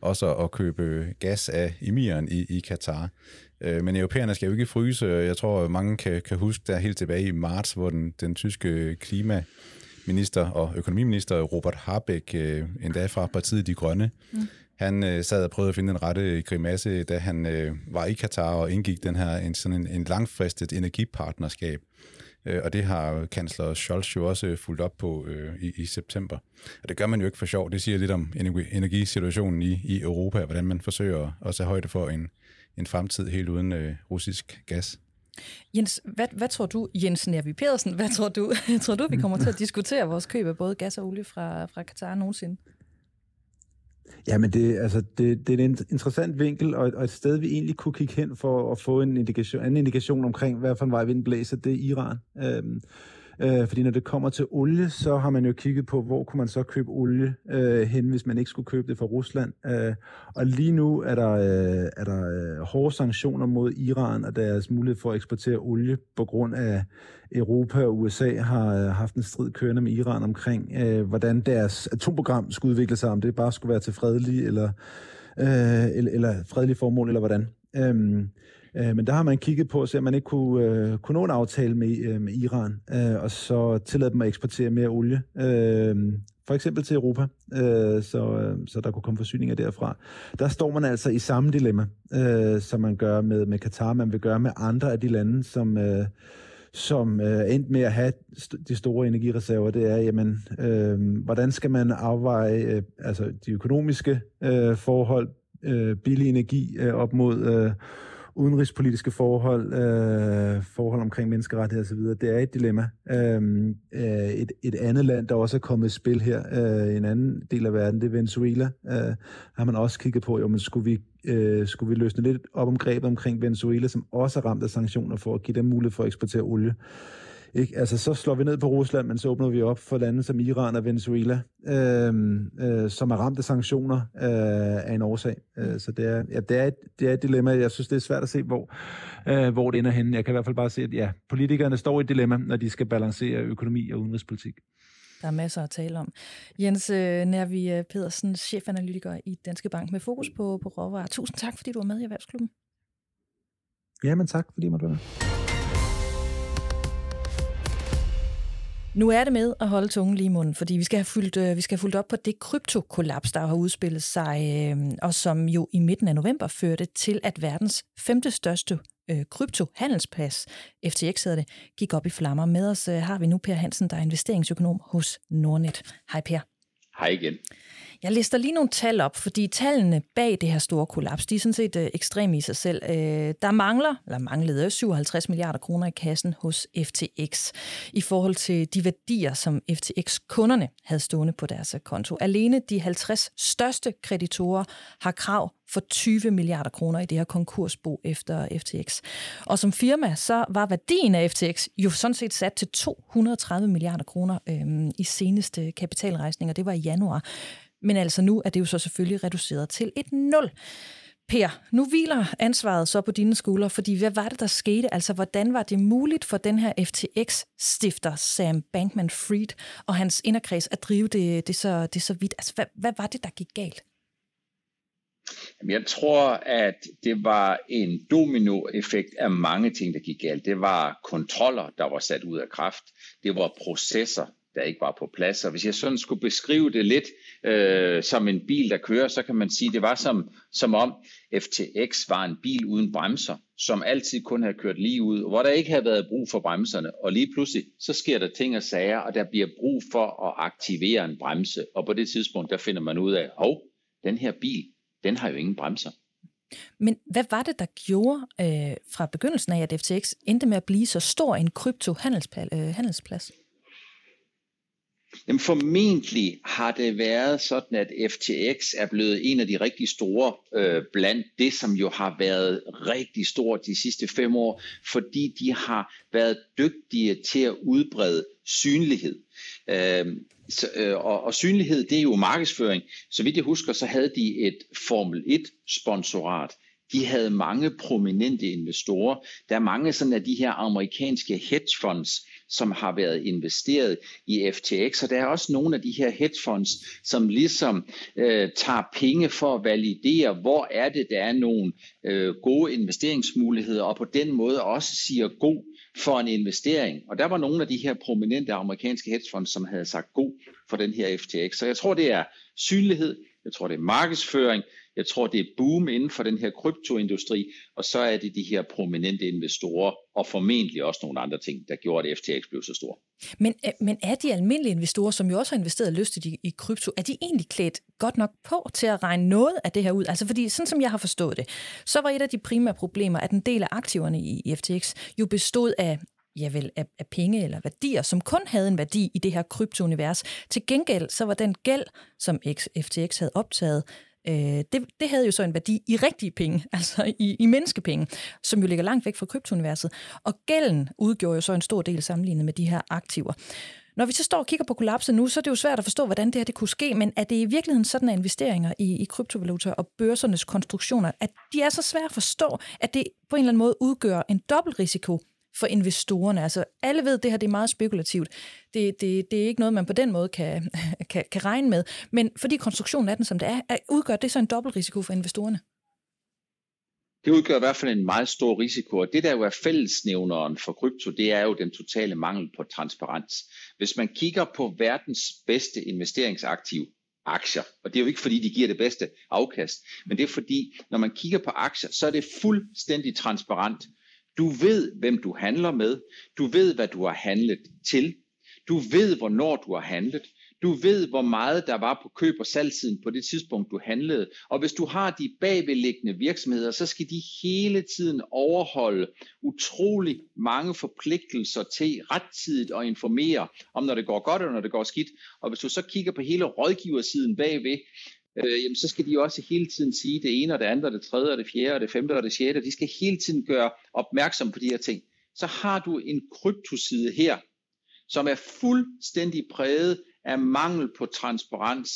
også at købe gas af emiren i, i Katar. Øh, men europæerne skal jo ikke fryse. Jeg tror, mange kan, kan huske der helt tilbage i marts, hvor den, den tyske klima minister og økonomiminister Robert Habeck, øh, endda fra partiet De Grønne, mm han øh, sad og prøvede at finde en rette grimasse, da han øh, var i Katar og indgik den her en, sådan en, en langfristet energipartnerskab Øh, og det har kansler Scholz jo også øh, fulgt op på øh, i, i september. Og det gør man jo ikke for sjov. Det siger lidt om energisituationen i, i Europa, hvordan man forsøger at tage højde for en, en fremtid helt uden øh, russisk gas. Jens, hvad, hvad tror du, Jens Nervi Pedersen, hvad tror du, tror du, vi kommer til at diskutere vores køb af både gas og olie fra, fra Katar nogensinde? Ja, men det, altså, det, det er en interessant vinkel, og, og et sted, vi egentlig kunne kigge hen for at få en indikation, en indikation omkring, hvad for en vej vinden blæser, det er Iran. Øhm, Øh, fordi når det kommer til olie, så har man jo kigget på, hvor kunne man så købe olie øh, hen, hvis man ikke skulle købe det fra Rusland. Øh, og lige nu er der, øh, er der øh, hårde sanktioner mod Iran og deres mulighed for at eksportere olie på grund af Europa og USA har øh, haft en strid kørende med Iran omkring, øh, hvordan deres atomprogram skulle udvikle sig, om det bare skulle være til fredelig eller, øh, eller, eller fredelig formål, eller hvordan. Øh, Øh, men der har man kigget på, så man ikke kunne, øh, kunne nå en aftale med, øh, med Iran, øh, og så tillade dem at eksportere mere olie, øh, for eksempel til Europa, øh, så, øh, så der kunne komme forsyninger derfra. Der står man altså i samme dilemma, øh, som man gør med, med Katar, man vil gøre med andre af de lande, som... Øh, som øh, endte med at have de store energireserver, det er, jamen, øh, hvordan skal man afveje øh, altså de økonomiske øh, forhold, øh, billig energi øh, op mod øh, udenrigspolitiske forhold, øh, forhold omkring menneskerettigheder osv., det er et dilemma. Øhm, øh, et, et andet land, der også er kommet i spil her, øh, en anden del af verden, det er Venezuela. Øh, har man også kigget på, jo, men skulle vi, øh, skulle vi løsne lidt op om grebet omkring Venezuela, som også er ramt af sanktioner for at give dem mulighed for at eksportere olie. Ikke? Altså, så slår vi ned på Rusland, men så åbner vi op for lande som Iran og Venezuela, øh, øh, som er ramt af sanktioner øh, af en årsag. Øh, så det er, ja, det, er et, det er et dilemma. Jeg synes, det er svært at se, hvor, øh, hvor det ender henne. Jeg kan i hvert fald bare se, at ja, politikerne står i et dilemma, når de skal balancere økonomi og udenrigspolitik. Der er masser at tale om. Jens øh, Nærvi øh, Pedersen, chefanalytiker i Danske Bank med fokus på, på råvarer. Tusind tak, fordi du var med i Erhvervsklubben. Jamen tak, fordi jeg måtte være med. Nu er det med at holde tungen lige i munden, fordi vi skal have fulgt, øh, vi skal have fulgt op på det kryptokollaps, der har udspillet sig, øh, og som jo i midten af november førte til, at verdens femte største øh, kryptohandelsplads, FTX hedder det, gik op i flammer. Med os øh, har vi nu Per Hansen, der er investeringsøkonom hos Nordnet. Hej Per. Hej igen. Jeg lister lige nogle tal op, fordi tallene bag det her store kollaps, de er sådan set øh, ekstreme i sig selv. Øh, der mangler, eller manglede 57 milliarder kroner i kassen hos FTX i forhold til de værdier, som FTX-kunderne havde stående på deres øh, konto. Alene de 50 største kreditorer har krav for 20 milliarder kroner i det her konkursbo efter FTX. Og som firma, så var værdien af FTX jo sådan set sat til 230 milliarder kroner øhm, i seneste kapitalrejsning, og det var i januar. Men altså nu er det jo så selvfølgelig reduceret til et nul. Per, nu hviler ansvaret så på dine skuldre, fordi hvad var det, der skete? Altså, hvordan var det muligt for den her FTX-stifter, Sam Bankman-Fried, og hans inderkreds at drive det, det, så, det så vidt? Altså, hvad, hvad var det, der gik galt? Jeg tror, at det var en dominoeffekt af mange ting, der gik galt. Det var kontroller, der var sat ud af kraft. Det var processer, der ikke var på plads. Og hvis jeg sådan skulle beskrive det lidt øh, som en bil, der kører, så kan man sige, det var som, som om FTX var en bil uden bremser, som altid kun havde kørt lige ud, hvor der ikke havde været brug for bremserne. Og lige pludselig, så sker der ting og sager, og der bliver brug for at aktivere en bremse. Og på det tidspunkt, der finder man ud af, hov, den her bil, den har jo ingen bremser. Men hvad var det, der gjorde øh, fra begyndelsen af, at FTX endte med at blive så stor en krypto-handelsplads? Øh, Jamen formentlig har det været sådan, at FTX er blevet en af de rigtig store øh, blandt det, som jo har været rigtig stort de sidste fem år, fordi de har været dygtige til at udbrede synlighed. Øh, så, øh, og, og synlighed, det er jo markedsføring. Så vidt jeg husker, så havde de et Formel 1-sponsorat. De havde mange prominente investorer. Der er mange sådan af de her amerikanske hedgefonds, som har været investeret i FTX, og der er også nogle af de her hedge funds, som ligesom øh, tager penge for at validere, hvor er det, der er nogle øh, gode investeringsmuligheder, og på den måde også siger god for en investering. Og der var nogle af de her prominente amerikanske hedgefonds, som havde sagt god for den her FTX. Så jeg tror, det er synlighed, jeg tror, det er markedsføring, jeg tror, det er boom inden for den her kryptoindustri, og så er det de her prominente investorer, og formentlig også nogle andre ting, der gjorde, at FTX blev så stor. Men, øh, men er de almindelige investorer, som jo også har investeret lystigt i, i krypto, er de egentlig klædt godt nok på til at regne noget af det her ud? Altså fordi, sådan som jeg har forstået det, så var et af de primære problemer, at en del af aktiverne i, i FTX jo bestod af ja vel, af, af penge eller værdier, som kun havde en værdi i det her kryptounivers. Til gengæld så var den gæld, som FTX havde optaget, øh, det, det havde jo så en værdi i rigtige penge, altså i, i menneskepenge, som jo ligger langt væk fra kryptouniverset. Og gælden udgjorde jo så en stor del sammenlignet med de her aktiver. Når vi så står og kigger på kollapset nu, så er det jo svært at forstå, hvordan det her det kunne ske, men er det i virkeligheden sådan, at investeringer i, i kryptovaluta og børsernes konstruktioner, at de er så svære at forstå, at det på en eller anden måde udgør en dobbelt risiko for investorerne. Altså, alle ved, at det her det er meget spekulativt. Det, det, det er ikke noget, man på den måde kan, kan, kan regne med. Men fordi konstruktionen er den, som det er, udgør det så en dobbelt risiko for investorerne? Det udgør i hvert fald en meget stor risiko, og det der jo er fællesnævneren for krypto, det er jo den totale mangel på transparens. Hvis man kigger på verdens bedste investeringsaktiv, aktier, og det er jo ikke fordi, de giver det bedste afkast, men det er fordi, når man kigger på aktier, så er det fuldstændig transparent. Du ved, hvem du handler med. Du ved, hvad du har handlet til. Du ved, hvornår du har handlet. Du ved, hvor meget der var på køb- og salgsiden på det tidspunkt, du handlede. Og hvis du har de bagvedliggende virksomheder, så skal de hele tiden overholde utrolig mange forpligtelser til rettidigt at informere om, når det går godt og når det går skidt. Og hvis du så kigger på hele rådgiversiden bagved, øh, jamen, så skal de også hele tiden sige det ene og det andet og det tredje og det fjerde og det femte og det sjette. De skal hele tiden gøre opmærksom på de her ting. Så har du en kryptoside her, som er fuldstændig præget af mangel på transparens.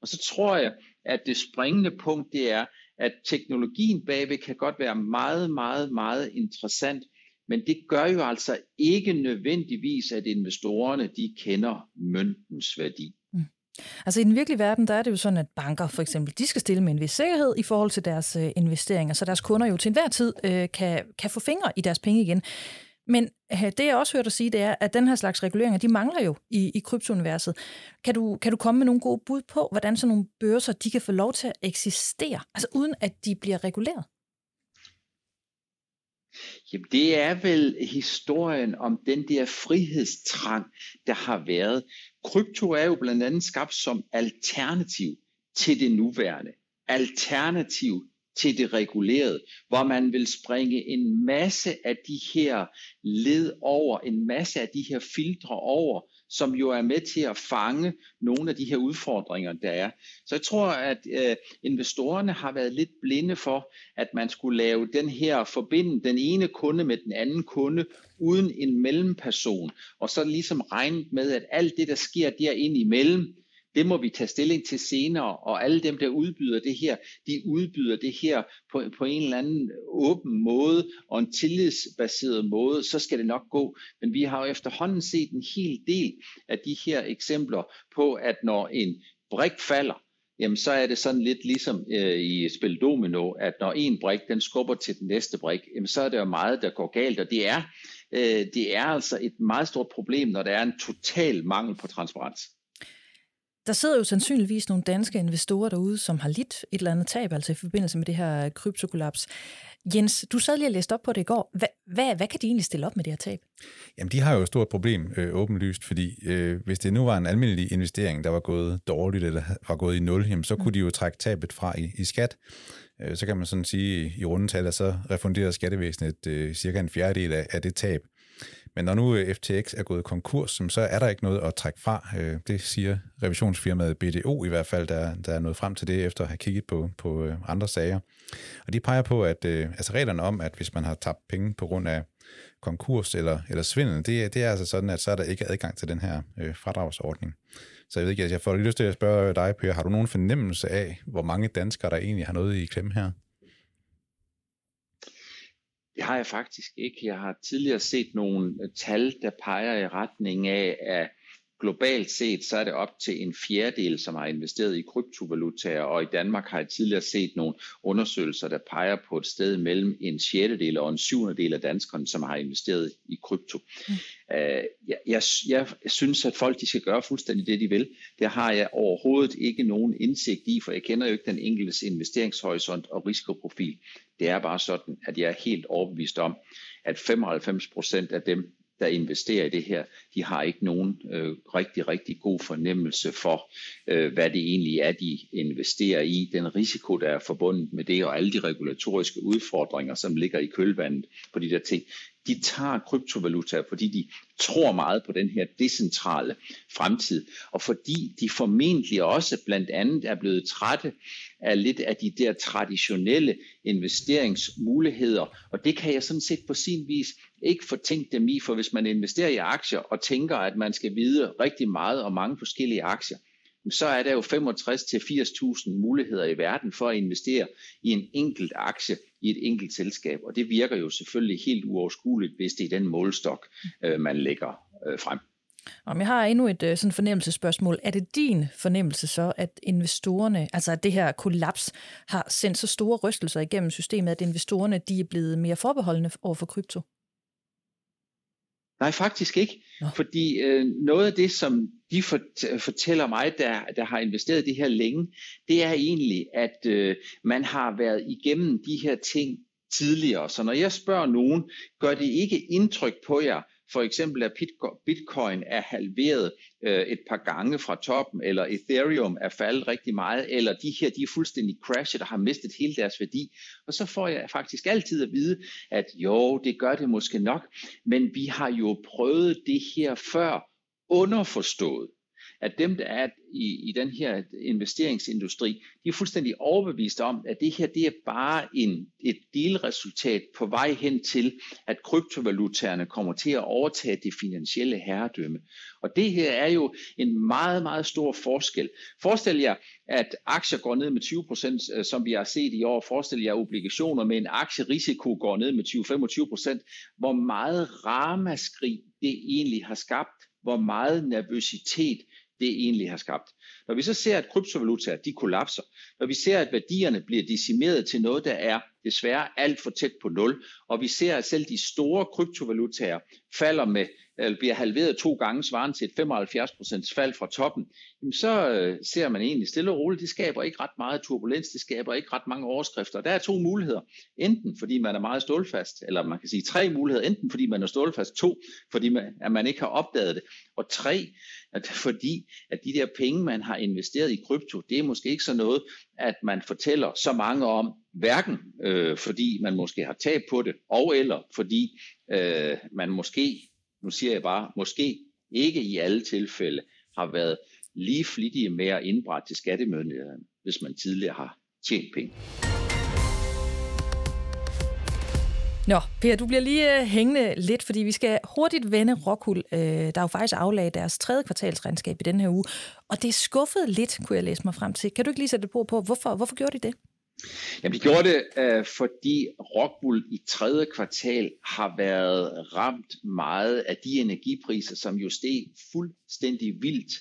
Og så tror jeg, at det springende punkt det er, at teknologien bagved kan godt være meget, meget, meget interessant, men det gør jo altså ikke nødvendigvis, at investorerne de kender møntens værdi. Altså i den virkelige verden, der er det jo sådan, at banker for eksempel, de skal stille med en vis sikkerhed i forhold til deres øh, investeringer, så deres kunder jo til enhver tid øh, kan, kan få fingre i deres penge igen. Men øh, det jeg også hørt dig sige, det er, at den her slags reguleringer, de mangler jo i, i kryptouniverset. Kan du, kan du komme med nogle gode bud på, hvordan sådan nogle børser, de kan få lov til at eksistere, altså uden at de bliver reguleret? Jamen, det er vel historien om den der frihedstrang, der har været. Krypto er jo blandt andet skabt som alternativ til det nuværende. Alternativ til det regulerede, hvor man vil springe en masse af de her led over, en masse af de her filtre over, som jo er med til at fange nogle af de her udfordringer, der er. Så jeg tror, at øh, investorerne har været lidt blinde for, at man skulle lave den her forbinde den ene kunde med den anden kunde, uden en mellemperson, og så ligesom regnet med, at alt det, der sker derinde imellem, det må vi tage stilling til senere, og alle dem, der udbyder det her, de udbyder det her på, på en eller anden åben måde og en tillidsbaseret måde, så skal det nok gå. Men vi har jo efterhånden set en hel del af de her eksempler på, at når en brik falder, jamen så er det sådan lidt ligesom øh, i spil domino, at når en brik den skubber til den næste brik, jamen så er det jo meget, der går galt, og det er, øh, det er altså et meget stort problem, når der er en total mangel på transparens. Der sidder jo sandsynligvis nogle danske investorer derude, som har lidt et eller andet tab, altså i forbindelse med det her kryptokollaps. Jens, du sad lige og læste op på det i går. Hvad, hvad, hvad kan de egentlig stille op med det her tab? Jamen, de har jo et stort problem, øh, åbenlyst, fordi øh, hvis det nu var en almindelig investering, der var gået dårligt eller var gået i nul, jamen, så kunne de jo trække tabet fra i, i skat. Øh, så kan man sådan sige i rundetal, at så refunderer skattevæsenet øh, cirka en fjerdedel af, af det tab. Men når nu øh, FTX er gået konkurs, så er der ikke noget at trække fra. Øh, det siger revisionsfirmaet BDO i hvert fald, der, der er nået frem til det efter at have kigget på, på øh, andre sager. Og de peger på, at altså reglerne om, at hvis man har tabt penge på grund af konkurs eller, eller svindel, det, det er altså sådan, at så er der ikke adgang til den her øh, fradragsordning. Så jeg ved ikke, altså, jeg får lige lyst til at spørge dig, Per, har du nogen fornemmelse af, hvor mange danskere, der egentlig har noget i klemme her? Det har jeg faktisk ikke. Jeg har tidligere set nogle øh, tal, der peger i retning af, at globalt set, så er det op til en fjerdedel, som har investeret i kryptovalutaer, og i Danmark har jeg tidligere set nogle undersøgelser, der peger på et sted mellem en sjettedel og en syvende del af danskerne, som har investeret i krypto. Mm. Uh, jeg, jeg, jeg synes, at folk de skal gøre fuldstændig det, de vil. Det har jeg overhovedet ikke nogen indsigt i, for jeg kender jo ikke den enkeltes investeringshorisont og risikoprofil. Det er bare sådan, at jeg er helt overbevist om, at 95 procent af dem, der investerer i det her, de har ikke nogen øh, rigtig, rigtig god fornemmelse for, øh, hvad det egentlig er, de investerer i, den risiko, der er forbundet med det, og alle de regulatoriske udfordringer, som ligger i kølvandet på de der ting de tager kryptovalutaer, fordi de tror meget på den her decentrale fremtid, og fordi de formentlig også blandt andet er blevet trætte af lidt af de der traditionelle investeringsmuligheder, og det kan jeg sådan set på sin vis ikke fortænke dem i, for hvis man investerer i aktier og tænker, at man skal vide rigtig meget om mange forskellige aktier, så er der jo 65 til 80.000 muligheder i verden for at investere i en enkelt aktie i et enkelt selskab, og det virker jo selvfølgelig helt uoverskueligt, hvis det er den målstok, øh, man lægger øh, frem. Om jeg har endnu et øh, sådan fornemmelsesspørgsmål. Er det din fornemmelse så, at investorerne, altså at det her kollaps, har sendt så store rystelser igennem systemet, at investorerne de er blevet mere forbeholdende over for krypto? Nej, faktisk ikke. Nå. Fordi øh, noget af det, som de fortæller mig, der, der har investeret det her længe, det er egentlig, at øh, man har været igennem de her ting tidligere. Så når jeg spørger nogen, gør det ikke indtryk på jer, for eksempel er bitcoin er halveret øh, et par gange fra toppen, eller ethereum er faldet rigtig meget, eller de her de er fuldstændig crashet og har mistet hele deres værdi. Og så får jeg faktisk altid at vide, at jo, det gør det måske nok, men vi har jo prøvet det her før underforstået at dem, der er i, i den her investeringsindustri, de er fuldstændig overbevist om, at det her det er bare en, et delresultat på vej hen til, at kryptovalutaerne kommer til at overtage det finansielle herredømme. Og det her er jo en meget, meget stor forskel. Forestil jer, at aktier går ned med 20%, øh, som vi har set i år. Forestil jer obligationer med en aktierisiko går ned med 20-25%. Hvor meget ramaskrig det egentlig har skabt, hvor meget nervøsitet det egentlig har skabt. Når vi så ser, at kryptovalutaer de kollapser, når vi ser, at værdierne bliver decimeret til noget, der er desværre alt for tæt på nul, og vi ser, at selv de store kryptovalutaer falder med eller bliver halveret to gange, svarende til et 75% fald fra toppen, jamen så øh, ser man egentlig stille og roligt, det skaber ikke ret meget turbulens, det skaber ikke ret mange overskrifter. Der er to muligheder. Enten fordi man er meget stålfast, eller man kan sige tre muligheder. Enten fordi man er stålfast, to fordi man, at man ikke har opdaget det, og tre at fordi at de der penge, man har investeret i krypto, det er måske ikke så noget, at man fortæller så mange om, hverken øh, fordi man måske har tab på det, og eller fordi øh, man måske, nu siger jeg bare, måske ikke i alle tilfælde har været lige flittige med at indbrette til skattemyndighederne, hvis man tidligere har tjent penge. Nå, Per, du bliver lige uh, hængende lidt, fordi vi skal hurtigt vende Rockul, uh, øh, der jo faktisk aflagde deres tredje kvartalsregnskab i den her uge. Og det er skuffet lidt, kunne jeg læse mig frem til. Kan du ikke lige sætte et på, på hvorfor, hvorfor gjorde de det? Jamen, de gjorde det, øh, fordi Rockwool i tredje kvartal har været ramt meget af de energipriser, som jo steg fuldstændig vildt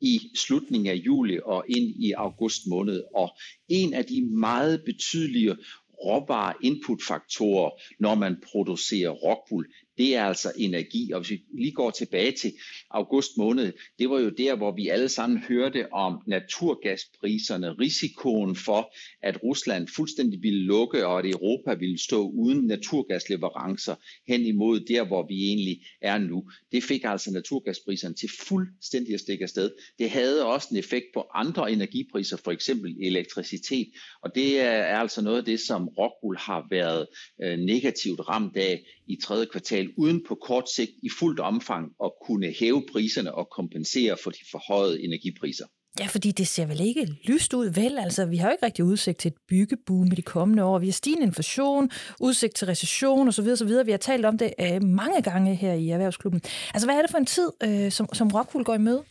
i slutningen af juli og ind i august måned. Og en af de meget betydelige råvare inputfaktorer, når man producerer rockwool, det er altså energi. Og hvis vi lige går tilbage til august måned, det var jo der, hvor vi alle sammen hørte om naturgaspriserne, risikoen for, at Rusland fuldstændig ville lukke, og at Europa ville stå uden naturgasleverancer hen imod der, hvor vi egentlig er nu. Det fik altså naturgaspriserne til fuldstændig at stikke afsted. Det havde også en effekt på andre energipriser, for eksempel elektricitet, og det er altså noget af det, som Rockwool har været øh, negativt ramt af i tredje kvartal, uden på kort sigt i fuldt omfang at kunne hæve priserne og kompensere for de forhøjede energipriser. Ja, fordi det ser vel ikke lyst ud, vel? Altså, vi har jo ikke rigtig udsigt til et byggeboom i de kommende år. Vi har stigende inflation, udsigt til recession osv. osv. Vi har talt om det øh, mange gange her i Erhvervsklubben. Altså, hvad er det for en tid, øh, som, som Rockwool går i møde?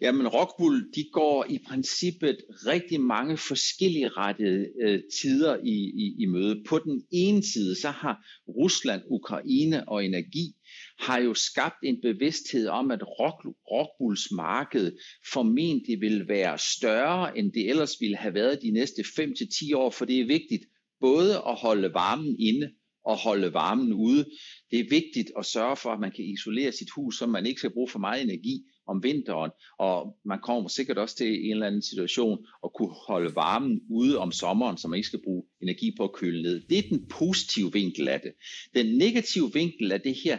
Jamen Rockwool, de går i princippet rigtig mange forskellige rettede øh, tider i, i, i møde. På den ene side, så har Rusland, Ukraine og energi har jo skabt en bevidsthed om, at Rock, Rockwools marked formentlig vil være større, end det ellers ville have været de næste 5-10 år, for det er vigtigt både at holde varmen inde og holde varmen ude. Det er vigtigt at sørge for, at man kan isolere sit hus, så man ikke skal bruge for meget energi, om vinteren, og man kommer sikkert også til en eller anden situation at kunne holde varmen ude om sommeren, så man ikke skal bruge energi på at køle ned. Det er den positive vinkel af det. Den negative vinkel af det her,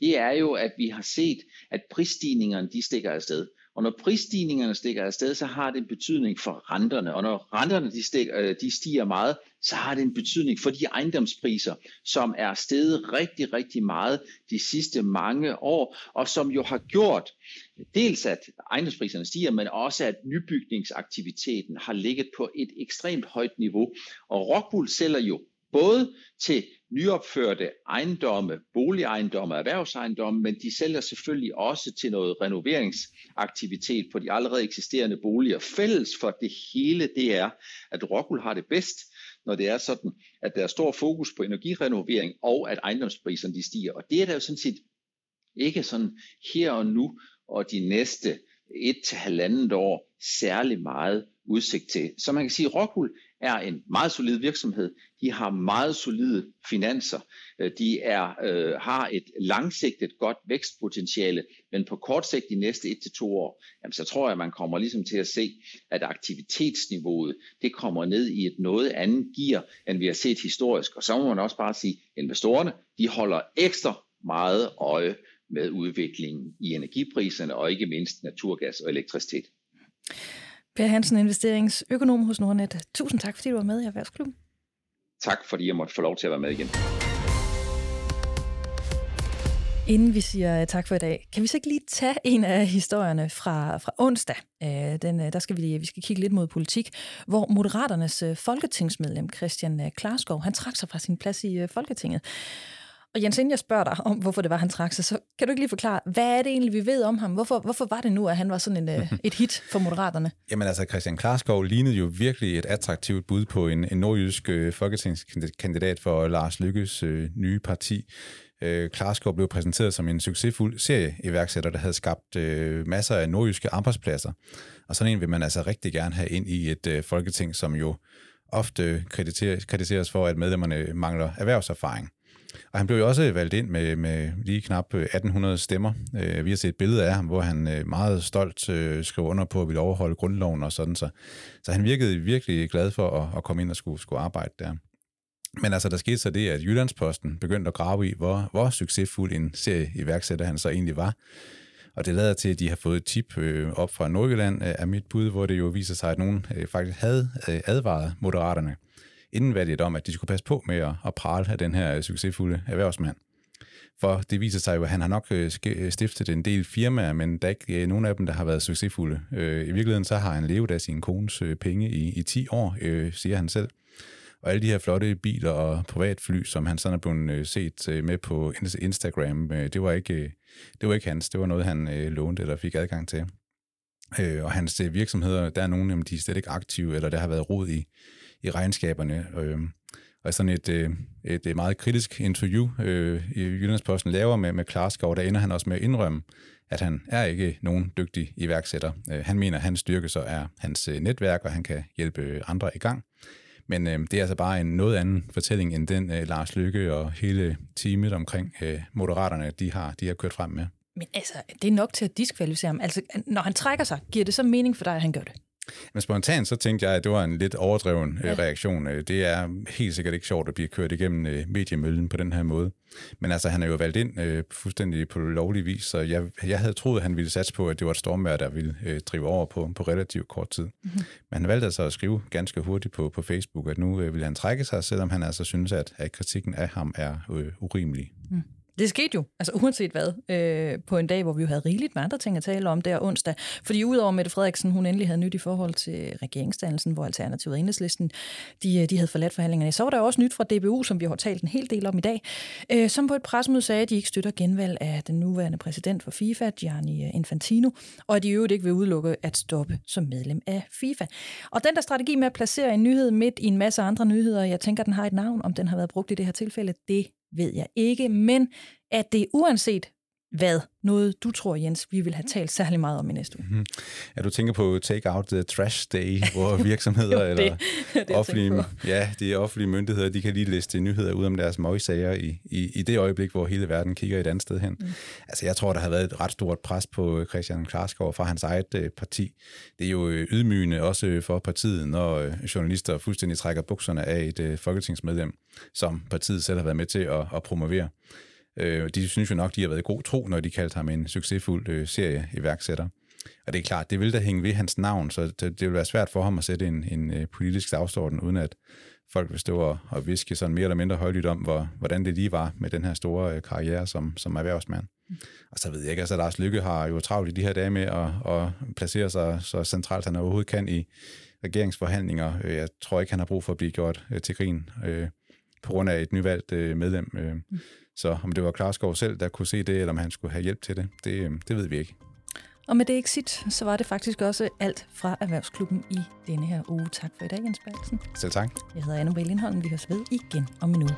det er jo, at vi har set, at prisstigningerne de stikker afsted. Og når prisstigningerne stikker afsted, så har det en betydning for renterne. Og når renterne de stiger, øh, de stiger meget, så har det en betydning for de ejendomspriser, som er steget rigtig, rigtig meget de sidste mange år, og som jo har gjort dels, at ejendomspriserne stiger, men også, at nybygningsaktiviteten har ligget på et ekstremt højt niveau. Og Rockwool sælger jo både til nyopførte ejendomme, boligejendomme, erhvervsejendomme, men de sælger selvfølgelig også til noget renoveringsaktivitet på de allerede eksisterende boliger. Fælles for det hele, det er, at Rockwool har det bedst, når det er sådan, at der er stor fokus på energirenovering, og at ejendomspriserne de stiger. Og det er der jo sådan set ikke sådan her og nu, og de næste et til halvandet år særlig meget udsigt til. Så man kan sige, at Rockwool er en meget solid virksomhed. De har meget solide finanser. Øh, de er, øh, har et langsigtet godt vækstpotentiale, men på kort sigt de næste et til to år, jamen, så tror jeg, at man kommer ligesom til at se, at aktivitetsniveauet det kommer ned i et noget andet gear, end vi har set historisk. Og så må man også bare sige, at investorerne de holder ekstra meget øje med udviklingen i energipriserne og ikke mindst naturgas og elektricitet. Per Hansen, investeringsøkonom hos Nordnet. Tusind tak, fordi du var med i Erhvervsklubben. Tak, fordi jeg måtte få lov til at være med igen. Inden vi siger tak for i dag, kan vi så ikke lige tage en af historierne fra, fra onsdag? Øh, den, øh, der skal vi, vi skal kigge lidt mod politik, hvor Moderaternes øh, folketingsmedlem Christian Klarskov, han trak sig fra sin plads i Folketinget. Og Jens, inden jeg spørger dig om, hvorfor det var, han trak sig, så kan du ikke lige forklare, hvad er det egentlig, vi ved om ham? Hvorfor, hvorfor var det nu, at han var sådan en, øh, et hit for Moderaterne? Jamen altså, Christian Klarskov lignede jo virkelig et attraktivt bud på en, en nordjysk øh, folketingskandidat for Lars Lykkes øh, nye parti. Øh, Klarskov blev præsenteret som en succesfuld serieiværksætter, der havde skabt øh, masser af nordjyske arbejdspladser. Og sådan en vil man altså rigtig gerne have ind i et øh, folketing, som jo ofte kritiseres for, at medlemmerne mangler erhvervserfaring. Og han blev jo også valgt ind med, med lige knap øh, 1800 stemmer. Øh, vi har set et billede af ham, hvor han øh, meget stolt skrev under på at ville overholde grundloven og sådan. Så, så han virkede virkelig glad for at, at komme ind og skulle, skulle arbejde der. Men altså, der skete så det, at Jyllandsposten begyndte at grave i, hvor, hvor succesfuld en serie iværksætter han så egentlig var. Og det lader til, at de har fået et tip øh, op fra Nordjylland øh, af mit bud, hvor det jo viser sig, at nogen øh, faktisk havde øh, advaret moderaterne inden valget om, at de skulle passe på med at, at prale af den her succesfulde erhvervsmand. For det viser sig jo, at han har nok øh, øh, stiftet en del firmaer, men der er ikke øh, nogen af dem, der har været succesfulde. I virkeligheden så har han levet af sin kones penge i, i 10 år, siger han selv. Og alle de her flotte biler og privatfly, som han sådan er blevet set med på Instagram, det var ikke, det var ikke hans. Det var noget, han lånte eller fik adgang til. Og hans virksomheder, der er nogle af de er slet ikke aktive, eller der har været rod i, i regnskaberne. Øhm, og sådan et, øh, et, et meget kritisk interview øh, i Jyllandsposten laver med, med Klarskov, der ender han også med at indrømme, at han er ikke nogen dygtig iværksætter. Øh, han mener, at hans styrke så er hans øh, netværk, og han kan hjælpe øh, andre i gang. Men øh, det er altså bare en noget anden fortælling, end den øh, Lars Lykke og hele teamet omkring øh, Moderaterne, de har, de har kørt frem med. Men altså, det er nok til at diskvalificere ham. Altså, når han trækker sig, giver det så mening for dig, at han gør det? Men spontant så tænkte jeg, at det var en lidt overdreven øh, ja. reaktion. Øh, det er helt sikkert ikke sjovt at blive kørt igennem øh, mediemøllen på den her måde. Men altså, han er jo valgt ind øh, fuldstændig på lovlig vis, så jeg, jeg havde troet, at han ville satse på, at det var et stormvær, der ville øh, drive over på, på relativt kort tid. Mm-hmm. Men han valgte altså at skrive ganske hurtigt på, på Facebook, at nu øh, ville han trække sig, selvom han altså synes, at, at kritikken af ham er øh, urimelig. Mm. Det skete jo, altså uanset hvad, øh, på en dag, hvor vi jo havde rigeligt med andre ting at tale om der onsdag. Fordi udover Mette Frederiksen, hun endelig havde nyt i forhold til regeringsdannelsen, hvor Alternativet og Enhedslisten, de, øh, de havde forladt forhandlingerne. Så var der også nyt fra DBU, som vi har talt en hel del om i dag, øh, som på et pressemøde sagde, at de ikke støtter genvalg af den nuværende præsident for FIFA, Gianni øh, Infantino, og at de i øvrigt ikke vil udelukke at stoppe som medlem af FIFA. Og den der strategi med at placere en nyhed midt i en masse andre nyheder, jeg tænker, den har et navn, om den har været brugt i det her tilfælde, det ved jeg ikke, men at det uanset hvad noget, du tror, Jens, vi vil have talt særlig meget om i næste uge? Mm-hmm. Ja, du tænker på Take Out the Trash Day, hvor virksomheder jo, det, eller det, offentlige, ja, de offentlige myndigheder, de kan lige liste nyheder ud om deres møgsager i, i, i det øjeblik, hvor hele verden kigger et andet sted hen. Mm. Altså, jeg tror, der har været et ret stort pres på Christian Klarskov fra hans eget uh, parti. Det er jo øh, ydmygende også for partiet, når journalister fuldstændig trækker bukserne af et uh, folketingsmedlem, som partiet selv har været med til at, at promovere. Øh, de synes jo nok, de har været i god tro, når de kaldte ham en succesfuld øh, serie iværksætter. Og det er klart, det vil da hænge ved hans navn, så det, det vil være svært for ham at sætte en, en øh, politisk dagsorden, uden at folk vil stå og, og viske sådan mere eller mindre højlydt om, hvor, hvordan det lige var med den her store øh, karriere som, som erhvervsmand. Og så ved jeg ikke, altså Lars Lykke har jo travlt i de her dage med at, at placere sig så centralt, han overhovedet kan i regeringsforhandlinger. Øh, jeg tror ikke, han har brug for at blive gjort øh, til grin øh, på grund af et nyvalgt øh, medlem. Øh, så om det var Klarskov selv, der kunne se det, eller om han skulle have hjælp til det, det, øh, det ved vi ikke. Og med det exit, så var det faktisk også alt fra Erhvervsklubben i denne her uge. Tak for i dag, Jens Bertelsen. Selv tak. Jeg hedder Anne Lindholm. Vi høres ved igen om en uge.